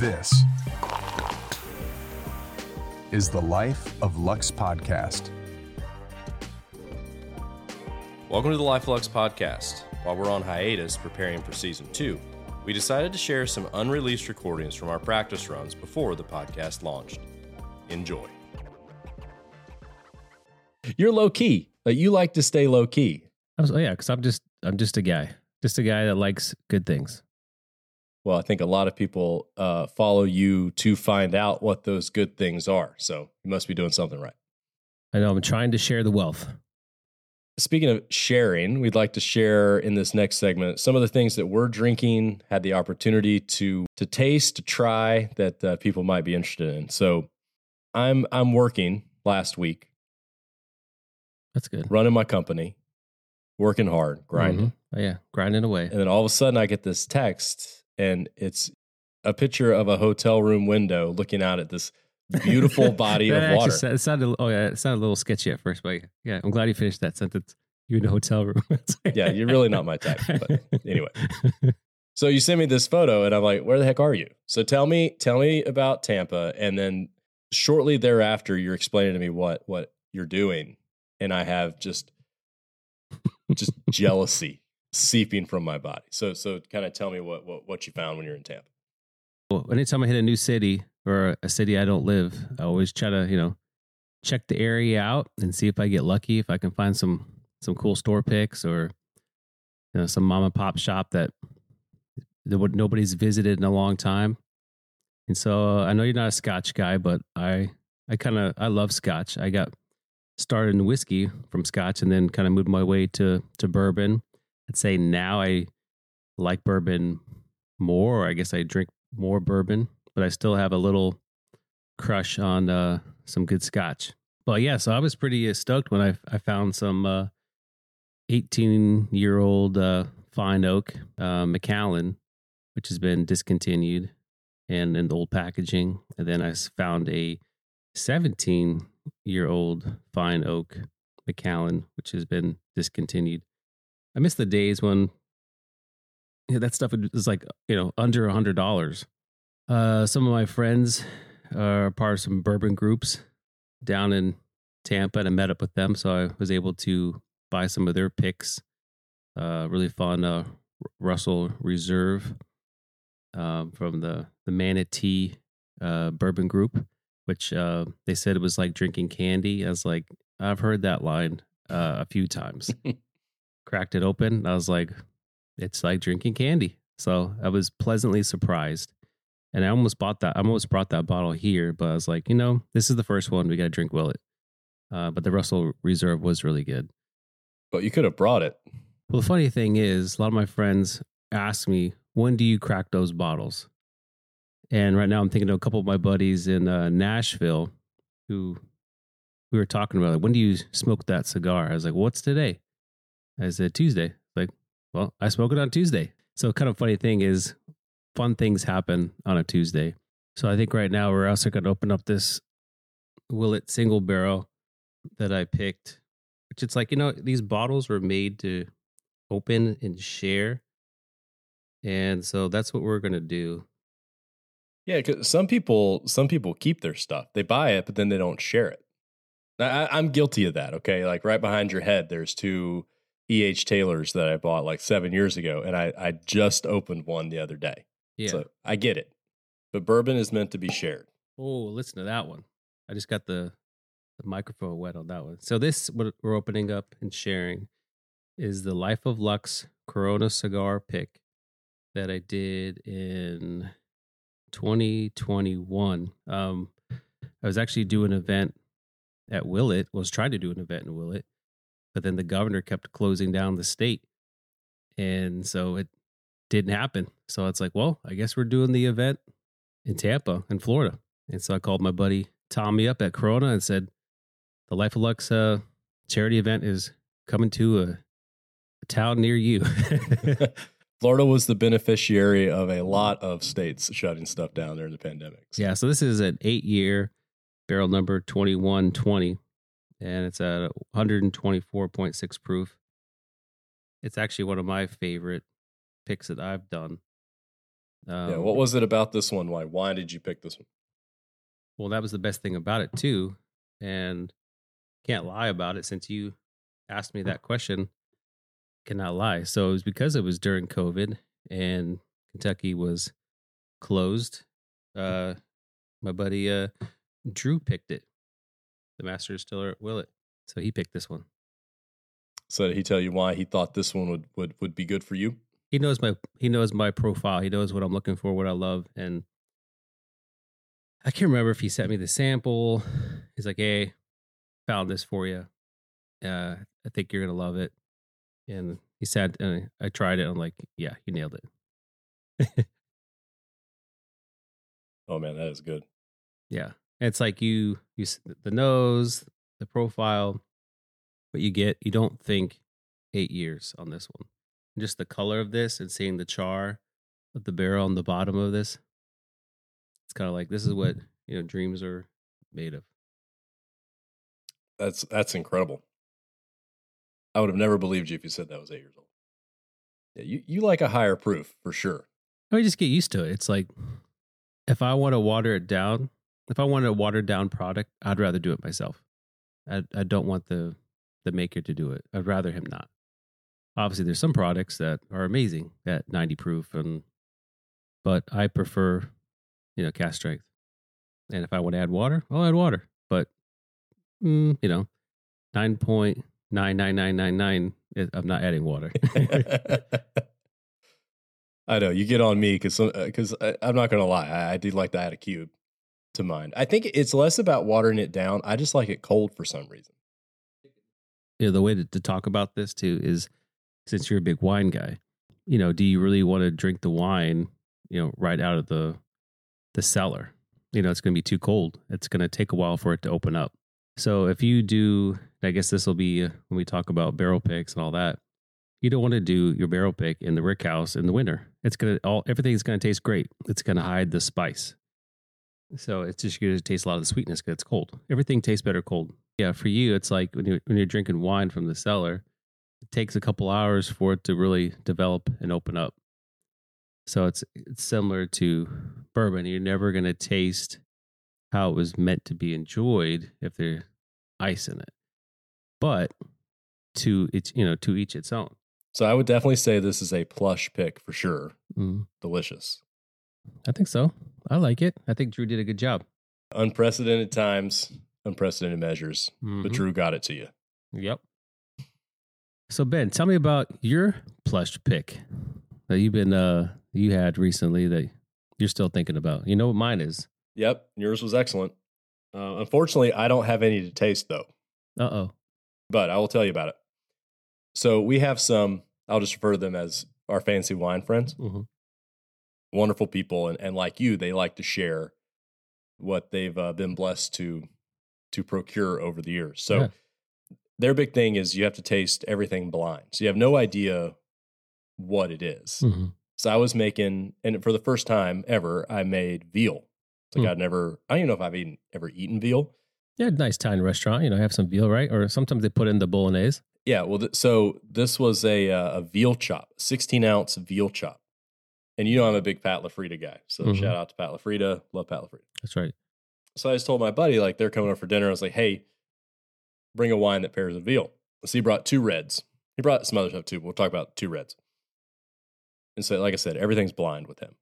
This is the Life of Luxe podcast. Welcome to the Life of Luxe podcast. While we're on hiatus preparing for season two, we decided to share some unreleased recordings from our practice runs before the podcast launched. Enjoy. You're low key. Like you like to stay low key. I was, oh yeah, because I'm just I'm just a guy, just a guy that likes good things. Well, I think a lot of people uh, follow you to find out what those good things are. So you must be doing something right. I know I'm trying to share the wealth. Speaking of sharing, we'd like to share in this next segment some of the things that we're drinking, had the opportunity to to taste, to try that uh, people might be interested in. So, I'm I'm working last week, That's good. running my company, working hard, grinding, Mhm. Oh, yeah, grinding away. and then all of a sudden I get this text, and it's a picture of a hotel room window looking out at this beautiful body of water. It sounded oh yeah, it sounded a little sketchy at first, but yeah, I'm glad you finished that sentence. You in the hotel room. Yeah, you're really not my type, but anyway. So you send me this photo and I'm like, where the heck are you? So tell me, tell me about Tampa. And then shortly thereafter, you're explaining to me what what you're doing. And I have just just jealousy seeping from my body. So so kind of tell me what, what what you found when you're in Tampa. Well, anytime I hit a new city or a city I don't live, I always try to, you know, check the area out and see if I get lucky, if I can find some some cool store picks or you know some mom and pop shop that that nobody's visited in a long time. And so uh, I know you're not a Scotch guy, but I I kind of I love Scotch. I got started in whiskey from Scotch and then kind of moved my way to to bourbon. I'd say now I like bourbon more. I guess I drink more bourbon, but I still have a little crush on uh, some good scotch. But yeah, so I was pretty uh, stoked when I I found some uh, 18 year old uh, fine oak uh, Macallan, which has been discontinued and in the old packaging. And then I found a 17 year old fine oak Macallan, which has been discontinued. I miss the days when that stuff was like you know under a hundred dollars. Uh, some of my friends are part of some bourbon groups down in Tampa, and I met up with them, so I was able to buy some of their picks. Uh, really fun uh, Russell Reserve um, from the the Manatee uh, Bourbon Group, which uh, they said it was like drinking candy. I was like, I've heard that line uh, a few times. Cracked it open. I was like, it's like drinking candy. So I was pleasantly surprised. And I almost bought that. I almost brought that bottle here, but I was like, you know, this is the first one. We got to drink Willett. Uh, but the Russell Reserve was really good. But you could have brought it. Well, the funny thing is, a lot of my friends ask me, when do you crack those bottles? And right now I'm thinking of a couple of my buddies in uh, Nashville who we were talking about, like, when do you smoke that cigar? I was like, what's today? I said, Tuesday. Like, well, I smoke it on Tuesday. So, kind of funny thing is, fun things happen on a Tuesday. So, I think right now we're also going to open up this Willett single barrel that I picked, which it's like, you know, these bottles were made to open and share. And so that's what we're going to do. Yeah, because some people some people keep their stuff. They buy it, but then they don't share it. I, I'm guilty of that. Okay, like right behind your head, there's two E.H. Taylors that I bought like seven years ago, and I I just opened one the other day. Yeah. So I get it, but bourbon is meant to be shared. Oh, listen to that one. I just got the, the microphone wet on that one. So this what we're opening up and sharing is the Life of Luxe Corona cigar pick that I did in 2021. Um, I was actually doing an event at Willett. Was trying to do an event in Willett, but then the governor kept closing down the state, and so it didn't happen. So it's like, well, I guess we're doing the event in Tampa, in Florida. And so I called my buddy Tommy up at Corona and said, the Life of Luxe uh, charity event is coming to a, a town near you. Florida was the beneficiary of a lot of states shutting stuff down during the pandemic. So yeah, so this is an eight year barrel number 2120, and it's at 124.6 proof. It's actually one of my favorite picks that I've done. Um, yeah. What was it about this one? Why? Why did you pick this one? Well, that was the best thing about it too, and can't lie about it since you asked me that question. Cannot lie. So it was because it was during COVID and Kentucky was closed. Uh, my buddy uh, Drew picked it. The master distiller at Willett, so he picked this one. So did he tell you why he thought this one would would would be good for you? He knows my he knows my profile. He knows what I'm looking for, what I love, and I can't remember if he sent me the sample. He's like, "Hey, found this for you. Uh, I think you're gonna love it." And he said, and I tried it. I'm like, "Yeah, you nailed it." Oh man, that is good. Yeah, it's like you you the nose, the profile, what you get. You don't think eight years on this one. Just the color of this and seeing the char of the barrel on the bottom of this. It's kind of like this is what mm-hmm. you know dreams are made of. That's that's incredible. I would have never believed you if you said that was eight years old. Yeah, you, you like a higher proof for sure. I just get used to it. It's like if I want to water it down, if I want a watered down product, I'd rather do it myself. I I don't want the the maker to do it. I'd rather him not. Obviously, there's some products that are amazing at 90 proof, and but I prefer, you know, cast strength. And if I want to add water, I'll add water. But mm, you know, nine point nine nine nine nine nine, I'm not adding water. I know you get on me because because I'm not gonna lie, I, I do like to add a cube to. I think it's less about watering it down. I just like it cold for some reason. know, the way to, to talk about this too is since you're a big wine guy, you know, do you really want to drink the wine, you know, right out of the the cellar? You know, it's going to be too cold. It's going to take a while for it to open up. So if you do, I guess this will be uh, when we talk about barrel picks and all that. You don't want to do your barrel pick in the rick house in the winter. It's gonna all everything's gonna taste great. It's gonna hide the spice. So it's just going to taste a lot of the sweetness because it's cold. Everything tastes better cold. Yeah, for you, it's like when you're when you're drinking wine from the cellar, it takes a couple hours for it to really develop and open up. So it's it's similar to bourbon. You're never going to taste how it was meant to be enjoyed if there's ice in it. But to it's you know to each its own. So I would definitely say this is a plush pick for sure. Mm, Delicious. I think so. I like it. I think Drew did a good job. Unprecedented times, unprecedented measures, but Mhm. Drew got it to you. Yep. So Ben, tell me about your plush pick that you've been uh you had recently that you're still thinking about. You know what mine is? Yep, yours was excellent. Uh, unfortunately, I don't have any to taste though, Uh oh. but I will tell you about it. So we have some. I'll just refer to them as our fancy wine friends. Mhm. Wonderful people, and, and like you, they like to share what they've uh, been blessed to to procure over the years. So Yeah. their big thing is you have to taste everything blind. So you have no idea what it is. Mhm. So I was making, and for the first time ever, I made veal. It's like Hmm. I'd never, I don't even know if I've even ever eaten veal. Yeah, nice Italian restaurant. You know, have some veal, right? Or sometimes they put in the bolognese. Yeah, well, th- so this was a uh, a veal chop, sixteen ounce veal chop, and you know I'm a big Pat LaFrida guy, so Mhm. shout out to Pat LaFrida, love Pat LaFrida. That's right. So I just told my buddy like they're coming over for dinner. I was like, hey, bring a wine that pairs with veal. So he brought two reds. He brought some other stuff too. We'll talk about two reds. And so, like I said, everything's blind with him.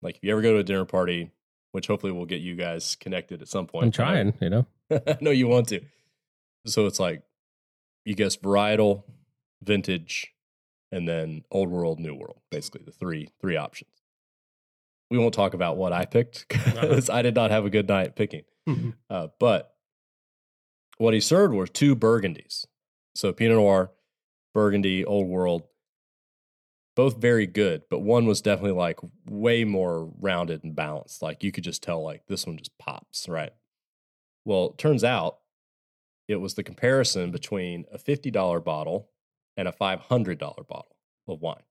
Like if you ever go to a dinner party, which hopefully we'll get you guys connected at some point. I'm trying, you know. I know you want to. So it's like you guess varietal, vintage, and then old world, new world. Basically, the three three options. We won't talk about what I picked because I did not have a good night picking. Uh, but what he served were two burgundies. So Pinot Noir, Burgundy, Old World, both very good, but one was definitely like way more rounded and balanced. Like you could just tell, like this one just pops, right? Well, it turns out it was the comparison between a $50 bottle and a $500 bottle of wine.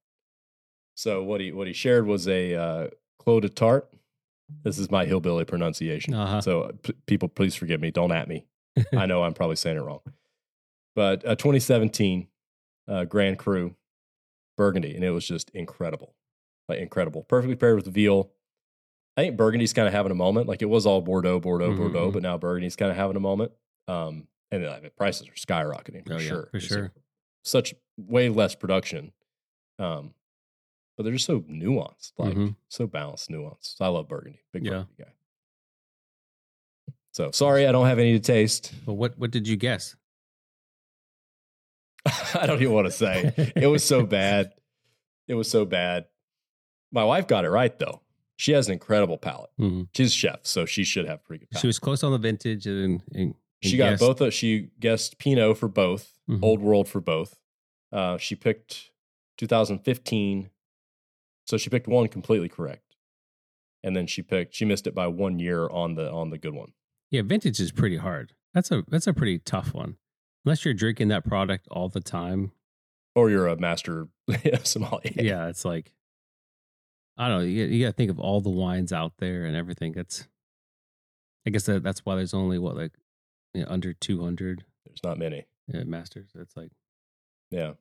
So what he what he shared was a uh, Clos de Tart. This is my hillbilly pronunciation. Uh-huh. So uh, p- people, please forgive me. Don't at me. I know I'm probably saying it wrong. But a 2017 uh, Grand Cru Burgundy, and it was just incredible. like incredible. Perfectly paired with veal. I think Burgundy's kind of having a moment. Like it was all Bordeaux, Bordeaux, Mhm, Bordeaux, mhm. but now Burgundy's kind of having a moment. Um, and uh, the prices are skyrocketing for Oh, yeah, sure. for It's sure. Such way less production. Um, but they're just so nuanced, like Mhm. so balanced, nuanced. I love Burgundy. Big Yeah. Burgundy guy. So sorry, I don't have any to taste. But what what did you guess? I don't even want to say. It was so bad. It was so bad. My wife got it right though. She has an incredible palate. Mhm. She's a chef, so she should have pretty good palate. She was close on the vintage and, and She got guessed- both. Of, she guessed Pinot for both, Mhm. Old World for both. Uh, she picked 2015, so she picked one completely correct, and then she picked. She missed it by one year on the on the good one. Yeah, vintage is pretty hard. That's a that's a pretty tough one. Unless you're drinking that product all the time. Or you're a master sommelier. Yeah, it's like I don't know. You, you got to think of all the wines out there and everything. It's I guess that, that's why there's only what like know, under 200 There's not many. uh, masters. It's like Yeah.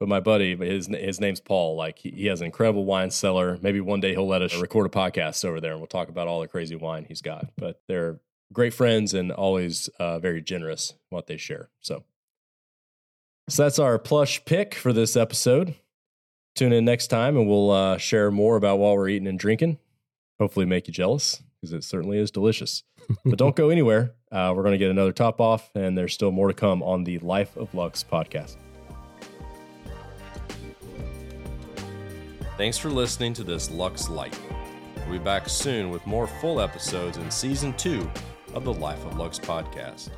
But my buddy, his his name's Paul. Like he, he has an incredible wine cellar. Maybe one day he'll let us record a podcast over there, and we'll talk about all the crazy wine he's got. But they're great friends and always uh, very generous what they share. So, so that's our plush pick for this episode. Tune in next time, and we'll uh, share more about what we're eating and drinking. Hopefully, make you jealous because it certainly is delicious. But don't go anywhere. Uh, we're going to get another top off, and there's still more to come on the Life of Luxe podcast. Thanks for listening to this Luxe Lite. We'll be back soon with more full episodes in season two of the Life of Luxe podcast.